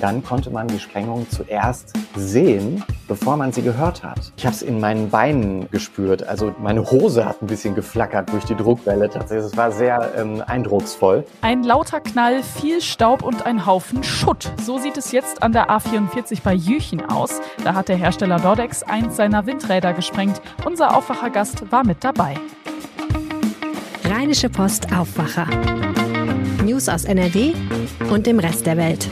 dann konnte man die Sprengung zuerst sehen, bevor man sie gehört hat. Ich habe es in meinen Beinen gespürt. Also meine Hose hat ein bisschen geflackert durch die Druckwelle. Tatsächlich, es war sehr ähm, eindrucksvoll. Ein lauter Knall, viel Staub und ein Haufen Schutt. So sieht es jetzt an der A44 bei Jüchen aus. Da hat der Hersteller Dordex eins seiner Windräder gesprengt. Unser Aufwachergast war mit dabei. Rheinische Post Aufwacher. News aus NRW und dem Rest der Welt.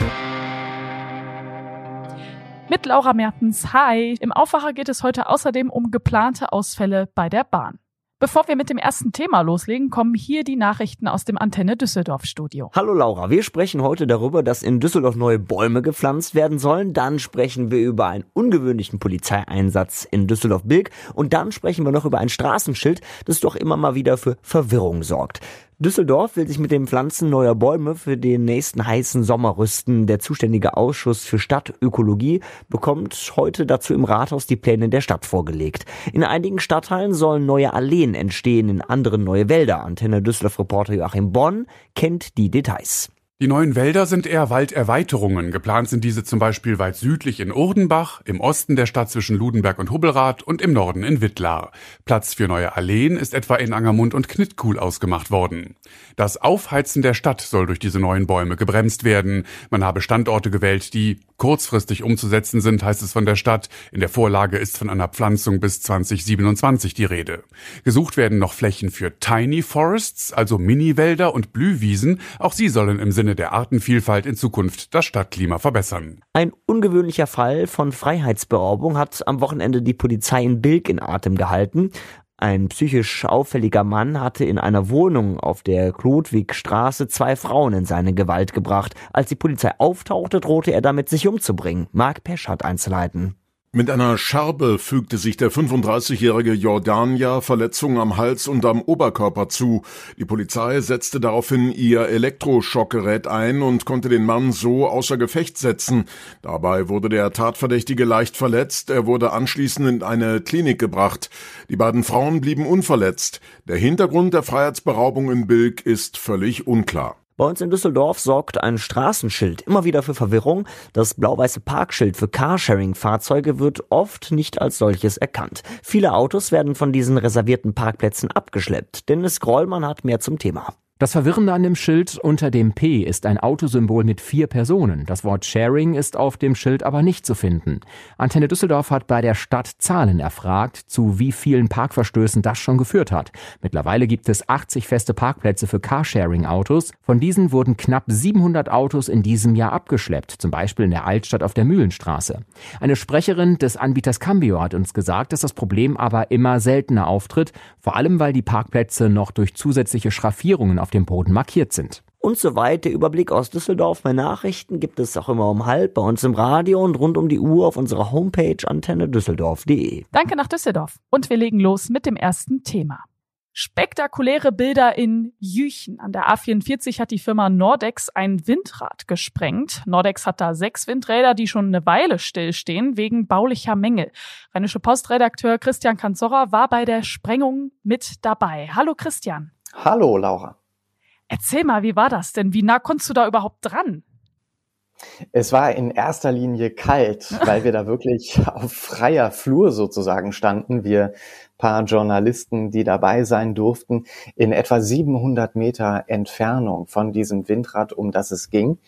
Mit Laura Mertens. Hi. Im Aufwacher geht es heute außerdem um geplante Ausfälle bei der Bahn. Bevor wir mit dem ersten Thema loslegen, kommen hier die Nachrichten aus dem Antenne Düsseldorf Studio. Hallo Laura, wir sprechen heute darüber, dass in Düsseldorf neue Bäume gepflanzt werden sollen. Dann sprechen wir über einen ungewöhnlichen Polizeieinsatz in Düsseldorf-Bilk und dann sprechen wir noch über ein Straßenschild, das doch immer mal wieder für Verwirrung sorgt. Düsseldorf will sich mit dem Pflanzen neuer Bäume für den nächsten heißen Sommer rüsten. Der zuständige Ausschuss für Stadtökologie bekommt heute dazu im Rathaus die Pläne der Stadt vorgelegt. In einigen Stadtteilen sollen neue Alleen entstehen, in anderen neue Wälder. Antenne Düsseldorf-Reporter Joachim Bonn kennt die Details. Die neuen Wälder sind eher Walderweiterungen. Geplant sind diese zum Beispiel weit südlich in Urdenbach, im Osten der Stadt zwischen Ludenberg und Hubbelrath und im Norden in Wittlar. Platz für neue Alleen ist etwa in Angermund und Knittkuhl ausgemacht worden. Das Aufheizen der Stadt soll durch diese neuen Bäume gebremst werden. Man habe Standorte gewählt, die kurzfristig umzusetzen sind, heißt es von der Stadt. In der Vorlage ist von einer Pflanzung bis 2027 die Rede. Gesucht werden noch Flächen für Tiny Forests, also Mini-Wälder und Blühwiesen. Auch sie sollen im Sinne Sinne der Artenvielfalt in Zukunft das Stadtklima verbessern. Ein ungewöhnlicher Fall von Freiheitsberaubung hat am Wochenende die Polizei in Bilk in Atem gehalten. Ein psychisch auffälliger Mann hatte in einer Wohnung auf der Klodwigstraße zwei Frauen in seine Gewalt gebracht. Als die Polizei auftauchte, drohte er damit, sich umzubringen. Mark Pesch hat Einzelheiten. Mit einer Scherbe fügte sich der 35-jährige Jordania Verletzungen am Hals und am Oberkörper zu. Die Polizei setzte daraufhin ihr Elektroschockgerät ein und konnte den Mann so außer Gefecht setzen. Dabei wurde der Tatverdächtige leicht verletzt. Er wurde anschließend in eine Klinik gebracht. Die beiden Frauen blieben unverletzt. Der Hintergrund der Freiheitsberaubung in Bilk ist völlig unklar. Bei uns in Düsseldorf sorgt ein Straßenschild immer wieder für Verwirrung. Das blau-weiße Parkschild für Carsharing-Fahrzeuge wird oft nicht als solches erkannt. Viele Autos werden von diesen reservierten Parkplätzen abgeschleppt. Dennis Grollmann hat mehr zum Thema. Das Verwirrende an dem Schild unter dem P ist ein Autosymbol mit vier Personen. Das Wort Sharing ist auf dem Schild aber nicht zu finden. Antenne Düsseldorf hat bei der Stadt Zahlen erfragt, zu wie vielen Parkverstößen das schon geführt hat. Mittlerweile gibt es 80 feste Parkplätze für Carsharing-Autos. Von diesen wurden knapp 700 Autos in diesem Jahr abgeschleppt, zum Beispiel in der Altstadt auf der Mühlenstraße. Eine Sprecherin des Anbieters Cambio hat uns gesagt, dass das Problem aber immer seltener auftritt, vor allem weil die Parkplätze noch durch zusätzliche Schraffierungen auf dem Boden markiert sind. Und soweit der Überblick aus Düsseldorf. Mehr Nachrichten gibt es auch immer um halb bei uns im Radio und rund um die Uhr auf unserer Homepage antennedüsseldorf.de. Danke nach Düsseldorf. Und wir legen los mit dem ersten Thema. Spektakuläre Bilder in Jüchen. An der A44 hat die Firma Nordex ein Windrad gesprengt. Nordex hat da sechs Windräder, die schon eine Weile stillstehen, wegen baulicher Mängel. Rheinische Postredakteur Christian Kanzorra war bei der Sprengung mit dabei. Hallo Christian. Hallo Laura. Erzähl mal, wie war das denn? Wie nah konntest du da überhaupt dran? Es war in erster Linie kalt, weil wir da wirklich auf freier Flur sozusagen standen. Wir paar Journalisten, die dabei sein durften, in etwa 700 Meter Entfernung von diesem Windrad, um das es ging.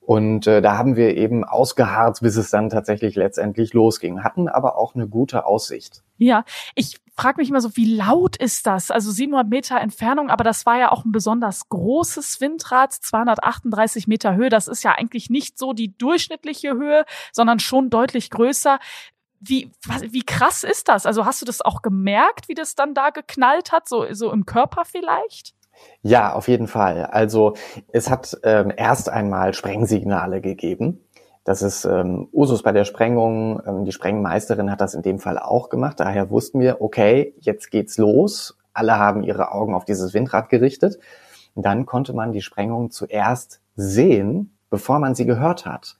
Und äh, da haben wir eben ausgeharrt, bis es dann tatsächlich letztendlich losging, hatten aber auch eine gute Aussicht. Ja, ich frage mich immer so, wie laut ist das? Also 700 Meter Entfernung, aber das war ja auch ein besonders großes Windrad, 238 Meter Höhe. Das ist ja eigentlich nicht so die durchschnittliche Höhe, sondern schon deutlich größer. Wie, was, wie krass ist das? Also hast du das auch gemerkt, wie das dann da geknallt hat, so, so im Körper vielleicht? Ja, auf jeden Fall. Also es hat ähm, erst einmal Sprengsignale gegeben. Das ist ähm, Usus bei der Sprengung. Ähm, die Sprengmeisterin hat das in dem Fall auch gemacht. Daher wussten wir, okay, jetzt geht's los. Alle haben ihre Augen auf dieses Windrad gerichtet. Dann konnte man die Sprengung zuerst sehen, bevor man sie gehört hat.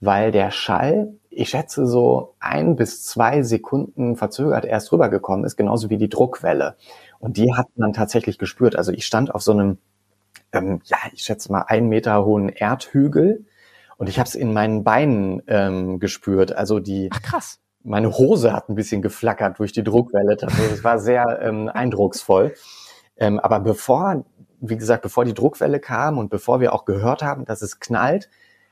Weil der Schall, ich schätze so ein bis zwei Sekunden verzögert erst rübergekommen ist, genauso wie die Druckwelle. Und die hat man tatsächlich gespürt. Also ich stand auf so einem, ähm, ja, ich schätze mal einen Meter hohen Erdhügel Und ich habe es in meinen Beinen ähm, gespürt. Also die. Ach krass. Meine Hose hat ein bisschen geflackert durch die Druckwelle. Es war sehr ähm, eindrucksvoll. Ähm, aber bevor, wie gesagt, bevor die Druckwelle kam und bevor wir auch gehört haben, dass es knallt,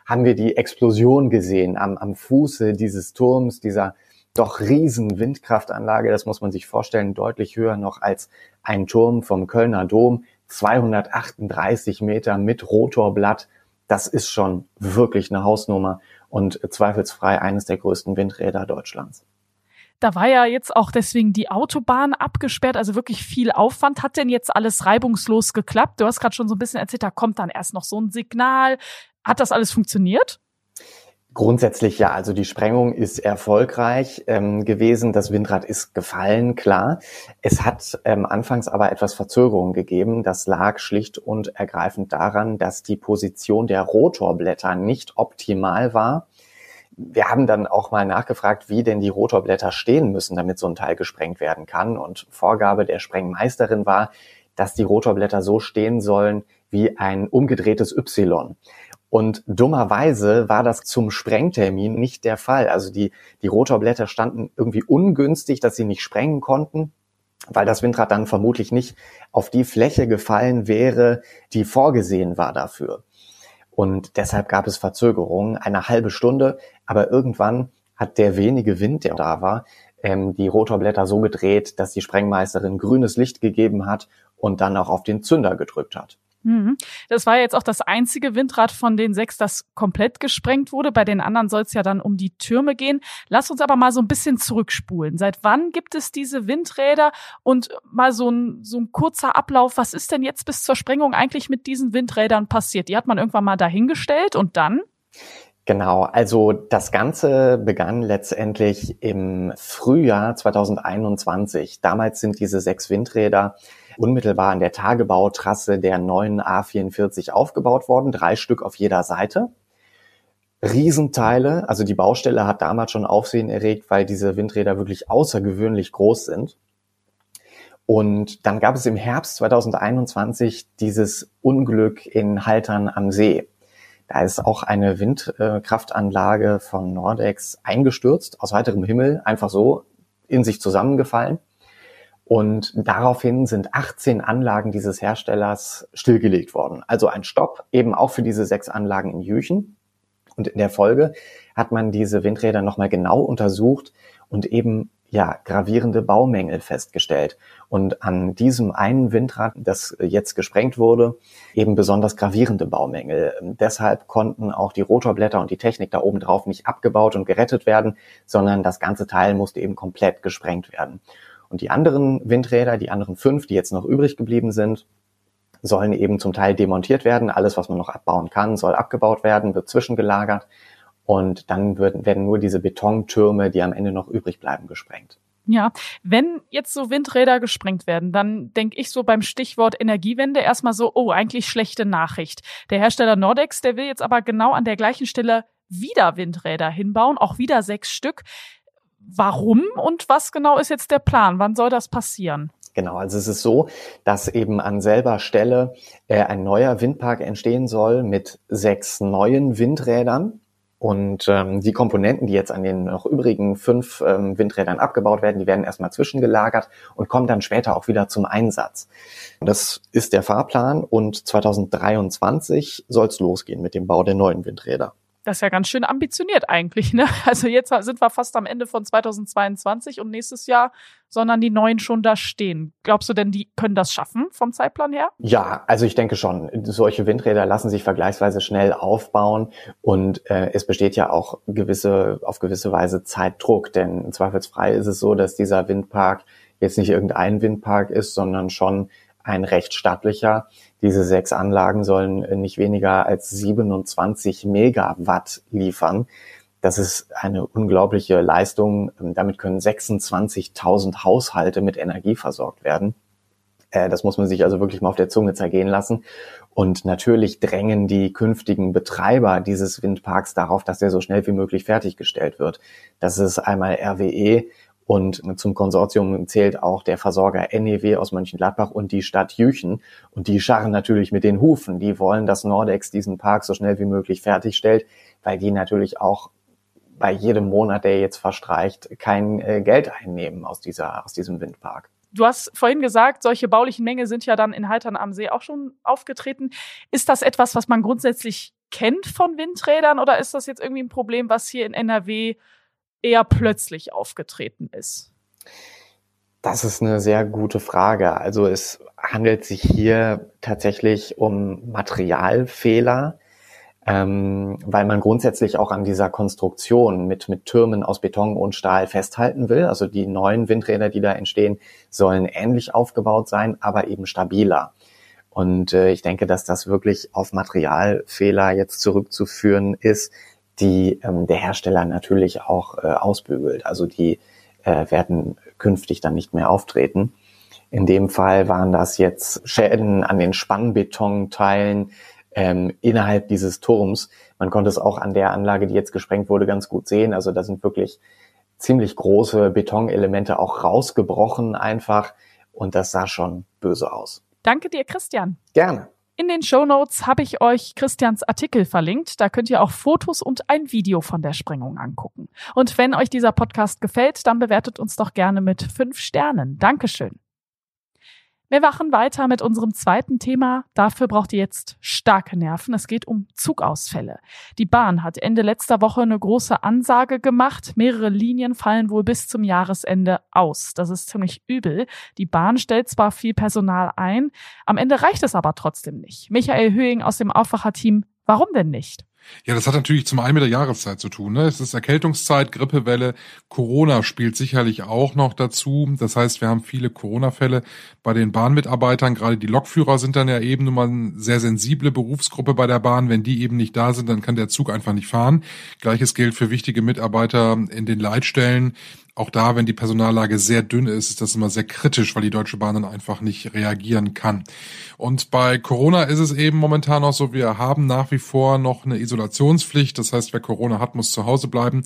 haben wir die Explosion gesehen am, am Fuße dieses Turms, dieser doch riesen Windkraftanlage. Das muss man sich vorstellen, deutlich höher noch als ein Turm vom Kölner Dom. 238 Meter mit Rotorblatt. Das ist schon wirklich eine Hausnummer und zweifelsfrei eines der größten Windräder Deutschlands. Da war ja jetzt auch deswegen die Autobahn abgesperrt, also wirklich viel Aufwand. Hat denn jetzt alles reibungslos geklappt? Du hast gerade schon so ein bisschen erzählt, da kommt dann erst noch so ein Signal. Hat das alles funktioniert? Grundsätzlich ja, also die Sprengung ist erfolgreich ähm, gewesen. Das Windrad ist gefallen, klar. Es hat ähm, anfangs aber etwas Verzögerung gegeben. Das lag schlicht und ergreifend daran, dass die Position der Rotorblätter nicht optimal war wir haben dann auch mal nachgefragt, wie denn die Rotorblätter stehen müssen, damit so ein Teil gesprengt werden kann. Und Vorgabe der Sprengmeisterin war, dass die Rotorblätter so stehen sollen wie ein umgedrehtes Y. Und dummerweise war das zum Sprengtermin nicht der Fall. Also die, die Rotorblätter standen irgendwie ungünstig, dass sie nicht sprengen konnten, weil das Windrad dann vermutlich nicht auf die Fläche gefallen wäre, die vorgesehen war dafür. Und deshalb gab es Verzögerungen, eine halbe Stunde. Aber irgendwann hat der wenige Wind, der da war, ähm, die Rotorblätter so gedreht, dass die Sprengmeisterin grünes Licht gegeben hat und dann auch auf den Zünder gedrückt hat. Mhm. Das war jetzt auch das einzige Windrad von den sechs, das komplett gesprengt wurde. Bei den anderen soll es ja dann um die Türme gehen. Lass uns aber mal so ein bisschen zurückspulen. Seit wann gibt es diese Windräder? Und mal so ein, so ein kurzer Ablauf. Was ist denn jetzt bis zur Sprengung eigentlich mit diesen Windrädern passiert? Die hat man irgendwann mal dahingestellt und dann? Genau, also das Ganze begann letztendlich im Frühjahr 2021. Damals sind diese sechs Windräder unmittelbar an der Tagebautrasse der neuen A44 aufgebaut worden, drei Stück auf jeder Seite. Riesenteile, also die Baustelle hat damals schon Aufsehen erregt, weil diese Windräder wirklich außergewöhnlich groß sind. Und dann gab es im Herbst 2021 dieses Unglück in Haltern am See. Da ist auch eine Windkraftanlage von Nordex eingestürzt, aus heiterem Himmel, einfach so in sich zusammengefallen. Und daraufhin sind 18 Anlagen dieses Herstellers stillgelegt worden. Also ein Stopp, eben auch für diese sechs Anlagen in Jüchen. Und in der Folge hat man diese Windräder nochmal genau untersucht und eben ja, gravierende Baumängel festgestellt. Und an diesem einen Windrad, das jetzt gesprengt wurde, eben besonders gravierende Baumängel. Deshalb konnten auch die Rotorblätter und die Technik da oben drauf nicht abgebaut und gerettet werden, sondern das ganze Teil musste eben komplett gesprengt werden. Und die anderen Windräder, die anderen fünf, die jetzt noch übrig geblieben sind, sollen eben zum Teil demontiert werden. Alles, was man noch abbauen kann, soll abgebaut werden, wird zwischengelagert. Und dann werden, werden nur diese Betontürme, die am Ende noch übrig bleiben, gesprengt. Ja, wenn jetzt so Windräder gesprengt werden, dann denke ich so beim Stichwort Energiewende erstmal so, oh, eigentlich schlechte Nachricht. Der Hersteller Nordex, der will jetzt aber genau an der gleichen Stelle wieder Windräder hinbauen, auch wieder sechs Stück warum und was genau ist jetzt der Plan? Wann soll das passieren? Genau, also es ist so, dass eben an selber Stelle äh, ein neuer Windpark entstehen soll mit sechs neuen Windrädern. Und ähm, die Komponenten, die jetzt an den noch übrigen fünf ähm, Windrädern abgebaut werden, die werden erstmal zwischengelagert und kommen dann später auch wieder zum Einsatz. Das ist der Fahrplan und 2023 soll es losgehen mit dem Bau der neuen Windräder. Das ist ja ganz schön ambitioniert eigentlich, ne? Also jetzt sind wir fast am Ende von 2022 und nächstes Jahr sondern die neuen schon da stehen. Glaubst du denn, die können das schaffen vom Zeitplan her? Ja, also ich denke schon. Solche Windräder lassen sich vergleichsweise schnell aufbauen und äh, es besteht ja auch gewisse, auf gewisse Weise Zeitdruck, denn zweifelsfrei ist es so, dass dieser Windpark jetzt nicht irgendein Windpark ist, sondern schon ein recht stattlicher. Diese sechs Anlagen sollen nicht weniger als 27 Megawatt liefern. Das ist eine unglaubliche Leistung. Damit können 26.000 Haushalte mit Energie versorgt werden. Äh, das muss man sich also wirklich mal auf der Zunge zergehen lassen. Und natürlich drängen die künftigen Betreiber dieses Windparks darauf, dass er so schnell wie möglich fertiggestellt wird. Das ist einmal RWE Und zum Konsortium zählt auch der Versorger NEW aus Mönchengladbach und die Stadt Jüchen. Und die scharren natürlich mit den Hufen. Die wollen, dass Nordex diesen Park so schnell wie möglich fertigstellt, weil die natürlich auch bei jedem Monat, der jetzt verstreicht, kein äh, Geld einnehmen aus dieser, aus diesem Windpark. Du hast vorhin gesagt, solche baulichen Mängel sind ja dann in Heitern am See auch schon aufgetreten. Ist das etwas, was man grundsätzlich kennt von Windrädern oder ist das jetzt irgendwie ein Problem, was hier in NRW eher plötzlich aufgetreten ist? Das ist eine sehr gute Frage. Also es handelt sich hier tatsächlich um Materialfehler, ähm, weil man grundsätzlich auch an dieser Konstruktion mit, mit Türmen aus Beton und Stahl festhalten will. Also die neuen Windräder, die da entstehen, sollen ähnlich aufgebaut sein, aber eben stabiler. Und äh, ich denke, dass das wirklich auf Materialfehler jetzt zurückzuführen ist, die ähm, der Hersteller natürlich auch äh, ausbügelt. Also die äh, werden künftig dann nicht mehr auftreten. In dem Fall waren das jetzt Schäden an den Spannbetonteilen ähm, innerhalb dieses Turms. Man konnte es auch an der Anlage, die jetzt gesprengt wurde, ganz gut sehen. Also da sind wirklich ziemlich große Betonelemente auch rausgebrochen einfach und das sah schon böse aus. Danke dir, Christian. Gerne. In den Show Notes habe ich euch Christians Artikel verlinkt. Da könnt ihr auch Fotos und ein Video von der Sprengung angucken. Und wenn euch dieser Podcast gefällt, dann bewertet uns doch gerne mit fünf Sternen. Dankeschön. Wir wachen weiter mit unserem zweiten Thema. Dafür braucht ihr jetzt starke Nerven. Es geht um Zugausfälle. Die Bahn hat Ende letzter Woche eine große Ansage gemacht. Mehrere Linien fallen wohl bis zum Jahresende aus. Das ist ziemlich übel. Die Bahn stellt zwar viel Personal ein, am Ende reicht es aber trotzdem nicht. Michael Höhing aus dem Aufwacherteam, warum denn nicht? Ja, das hat natürlich zum einen mit der Jahreszeit zu tun. Ne? Es ist Erkältungszeit, Grippewelle, Corona spielt sicherlich auch noch dazu. Das heißt, wir haben viele Corona-Fälle bei den Bahnmitarbeitern. Gerade die Lokführer sind dann ja eben nun mal eine sehr sensible Berufsgruppe bei der Bahn. Wenn die eben nicht da sind, dann kann der Zug einfach nicht fahren. Gleiches gilt für wichtige Mitarbeiter in den Leitstellen auch da, wenn die Personallage sehr dünn ist, ist das immer sehr kritisch, weil die Deutsche Bahn dann einfach nicht reagieren kann. Und bei Corona ist es eben momentan auch so, wir haben nach wie vor noch eine Isolationspflicht. Das heißt, wer Corona hat, muss zu Hause bleiben.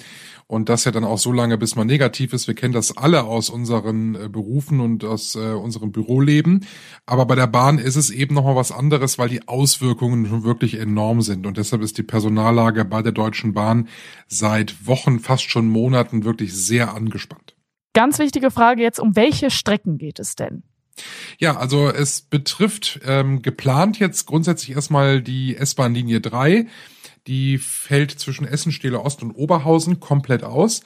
Und das ja dann auch so lange, bis man negativ ist. Wir kennen das alle aus unseren äh, Berufen und aus äh, unserem Büroleben. Aber bei der Bahn ist es eben nochmal was anderes, weil die Auswirkungen schon wirklich enorm sind. Und deshalb ist die Personallage bei der Deutschen Bahn seit Wochen, fast schon Monaten wirklich sehr angespannt. Ganz wichtige Frage jetzt, um welche Strecken geht es denn? Ja, also es betrifft ähm, geplant jetzt grundsätzlich erstmal die S-Bahn-Linie 3. Die fällt zwischen Essenstele Ost und Oberhausen komplett aus.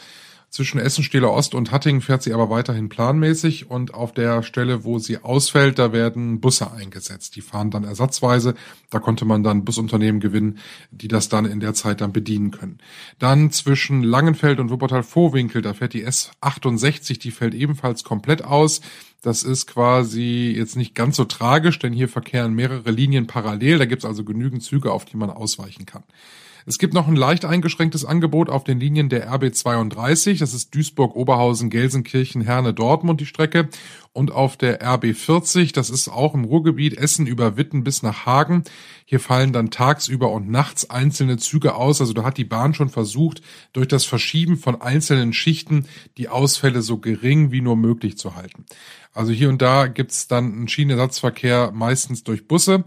Zwischen Essenstele Ost und Hattingen fährt sie aber weiterhin planmäßig und auf der Stelle, wo sie ausfällt, da werden Busse eingesetzt. Die fahren dann ersatzweise. Da konnte man dann Busunternehmen gewinnen, die das dann in der Zeit dann bedienen können. Dann zwischen Langenfeld und Wuppertal-Vorwinkel, da fährt die S68, die fällt ebenfalls komplett aus. Das ist quasi jetzt nicht ganz so tragisch, denn hier verkehren mehrere Linien parallel. Da gibt es also genügend Züge, auf die man ausweichen kann. Es gibt noch ein leicht eingeschränktes Angebot auf den Linien der RB32. Das ist Duisburg, Oberhausen, Gelsenkirchen, Herne, Dortmund die Strecke. Und auf der RB40, das ist auch im Ruhrgebiet Essen über Witten bis nach Hagen. Hier fallen dann tagsüber und nachts einzelne Züge aus. Also da hat die Bahn schon versucht, durch das Verschieben von einzelnen Schichten die Ausfälle so gering wie nur möglich zu halten. Also hier und da gibt's dann einen Schienenersatzverkehr meistens durch Busse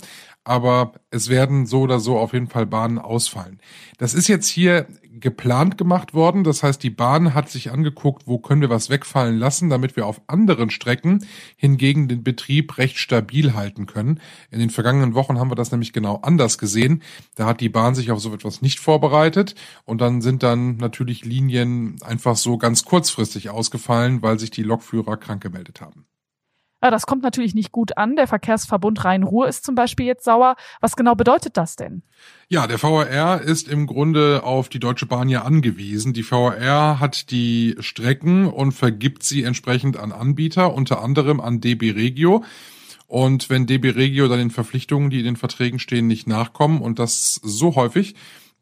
aber es werden so oder so auf jeden Fall Bahnen ausfallen. Das ist jetzt hier geplant gemacht worden. Das heißt, die Bahn hat sich angeguckt, wo können wir was wegfallen lassen, damit wir auf anderen Strecken hingegen den Betrieb recht stabil halten können. In den vergangenen Wochen haben wir das nämlich genau anders gesehen. Da hat die Bahn sich auf so etwas nicht vorbereitet und dann sind dann natürlich Linien einfach so ganz kurzfristig ausgefallen, weil sich die Lokführer krank gemeldet haben. Ja, das kommt natürlich nicht gut an. Der Verkehrsverbund Rhein-Ruhr ist zum Beispiel jetzt sauer. Was genau bedeutet das denn? Ja, der VRR ist im Grunde auf die Deutsche Bahn ja angewiesen. Die VRR hat die Strecken und vergibt sie entsprechend an Anbieter, unter anderem an DB Regio. Und wenn DB Regio dann den Verpflichtungen, die in den Verträgen stehen, nicht nachkommen und das so häufig,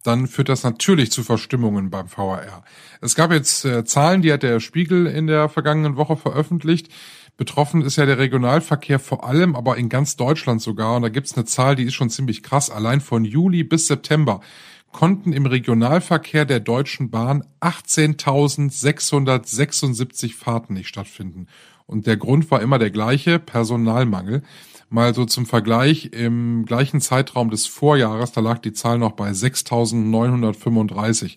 dann führt das natürlich zu Verstimmungen beim VRR. Es gab jetzt äh, Zahlen, die hat der Spiegel in der vergangenen Woche veröffentlicht. Betroffen ist ja der Regionalverkehr vor allem, aber in ganz Deutschland sogar. Und da gibt's eine Zahl, die ist schon ziemlich krass. Allein von Juli bis September konnten im Regionalverkehr der Deutschen Bahn 18.676 Fahrten nicht stattfinden. Und der Grund war immer der gleiche, Personalmangel. Mal so zum Vergleich, im gleichen Zeitraum des Vorjahres, da lag die Zahl noch bei 6.935.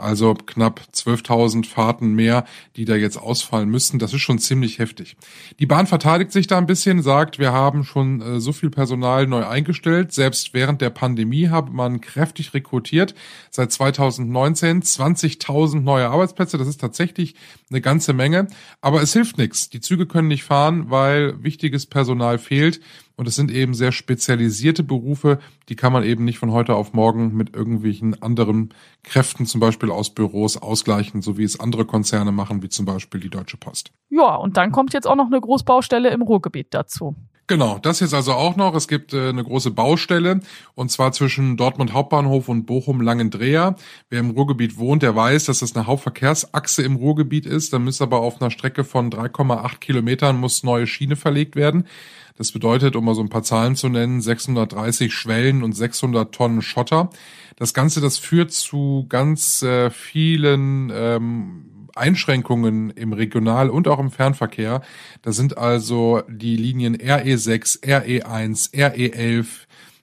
Also knapp 12.000 Fahrten mehr, die da jetzt ausfallen müssten. Das ist schon ziemlich heftig. Die Bahn verteidigt sich da ein bisschen, sagt, wir haben schon äh, so viel Personal neu eingestellt. Selbst während der Pandemie hat man kräftig rekrutiert. Seit 2019 20.000 neue Arbeitsplätze. Das ist tatsächlich eine ganze Menge. Aber es hilft nichts. Die Züge können nicht fahren, weil wichtiges Personal fehlt. Und es sind eben sehr spezialisierte Berufe, die kann man eben nicht von heute auf morgen mit irgendwelchen anderen Kräften, zum Beispiel aus Büros, ausgleichen, so wie es andere Konzerne machen, wie zum Beispiel die Deutsche Post. Ja, und dann kommt jetzt auch noch eine Großbaustelle im Ruhrgebiet dazu. Genau, das jetzt also auch noch. Es gibt äh, eine große Baustelle und zwar zwischen Dortmund Hauptbahnhof und Bochum Langendreher. Wer im Ruhrgebiet wohnt, der weiß, dass das eine Hauptverkehrsachse im Ruhrgebiet ist. Da muss aber auf einer Strecke von 3,8 Kilometern muss neue Schiene verlegt werden. Das bedeutet, um mal so ein paar Zahlen zu nennen, 630 Schwellen und 600 Tonnen Schotter. Das Ganze, das führt zu ganz äh, vielen ähm, Einschränkungen im Regional- und auch im Fernverkehr. Da sind also die Linien RE6, RE1, RE11,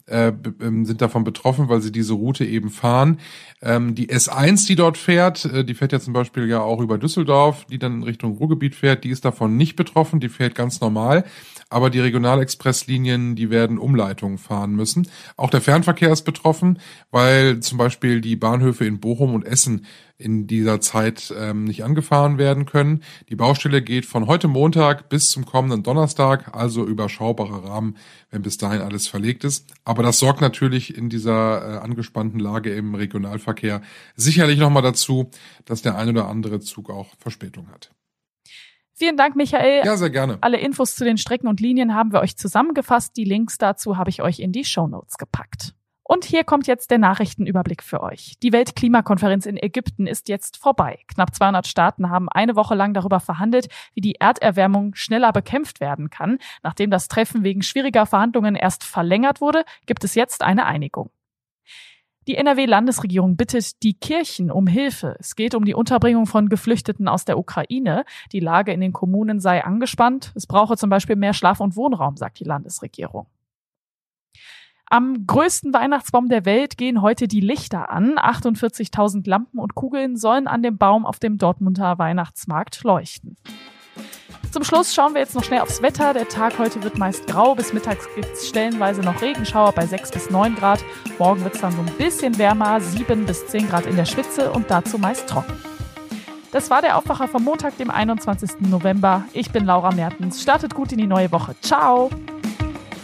äh, ähm, sind davon betroffen, weil sie diese Route eben fahren. Ähm, die S1, die dort fährt, äh, die fährt ja zum Beispiel ja auch über Düsseldorf, die dann in Richtung Ruhrgebiet fährt, die ist davon nicht betroffen, die fährt ganz normal. Aber die Regionalexpresslinien, die werden Umleitungen fahren müssen. Auch der Fernverkehr ist betroffen, weil zum Beispiel die Bahnhöfe in Bochum und Essen in dieser Zeit ähm, nicht angefahren werden können. Die Baustelle geht von heute Montag bis zum kommenden Donnerstag, also überschaubarer Rahmen, wenn bis dahin alles verlegt ist. Aber das sorgt natürlich in dieser äh, angespannten Lage im Regionalverkehr sicherlich nochmal dazu, dass der ein oder andere Zug auch Verspätung hat. Vielen Dank, Michael. Ja, sehr gerne. Alle Infos zu den Strecken und Linien haben wir euch zusammengefasst. Die Links dazu habe ich euch in die Show Notes gepackt. Und hier kommt jetzt der Nachrichtenüberblick für euch. Die Weltklimakonferenz in Ägypten ist jetzt vorbei. Knapp 200 Staaten haben eine Woche lang darüber verhandelt, wie die Erderwärmung schneller bekämpft werden kann. Nachdem das Treffen wegen schwieriger Verhandlungen erst verlängert wurde, gibt es jetzt eine Einigung. Die NRW-Landesregierung bittet die Kirchen um Hilfe. Es geht um die Unterbringung von Geflüchteten aus der Ukraine. Die Lage in den Kommunen sei angespannt. Es brauche zum Beispiel mehr Schlaf- und Wohnraum, sagt die Landesregierung. Am größten Weihnachtsbaum der Welt gehen heute die Lichter an. 48.000 Lampen und Kugeln sollen an dem Baum auf dem Dortmunder Weihnachtsmarkt leuchten. Zum Schluss schauen wir jetzt noch schnell aufs Wetter. Der Tag heute wird meist grau. Bis mittags gibt es stellenweise noch Regenschauer bei 6 bis 9 Grad. Morgen wird es dann so ein bisschen wärmer, 7 bis 10 Grad in der Spitze und dazu meist trocken. Das war der Aufwacher vom Montag, dem 21. November. Ich bin Laura Mertens. Startet gut in die neue Woche. Ciao!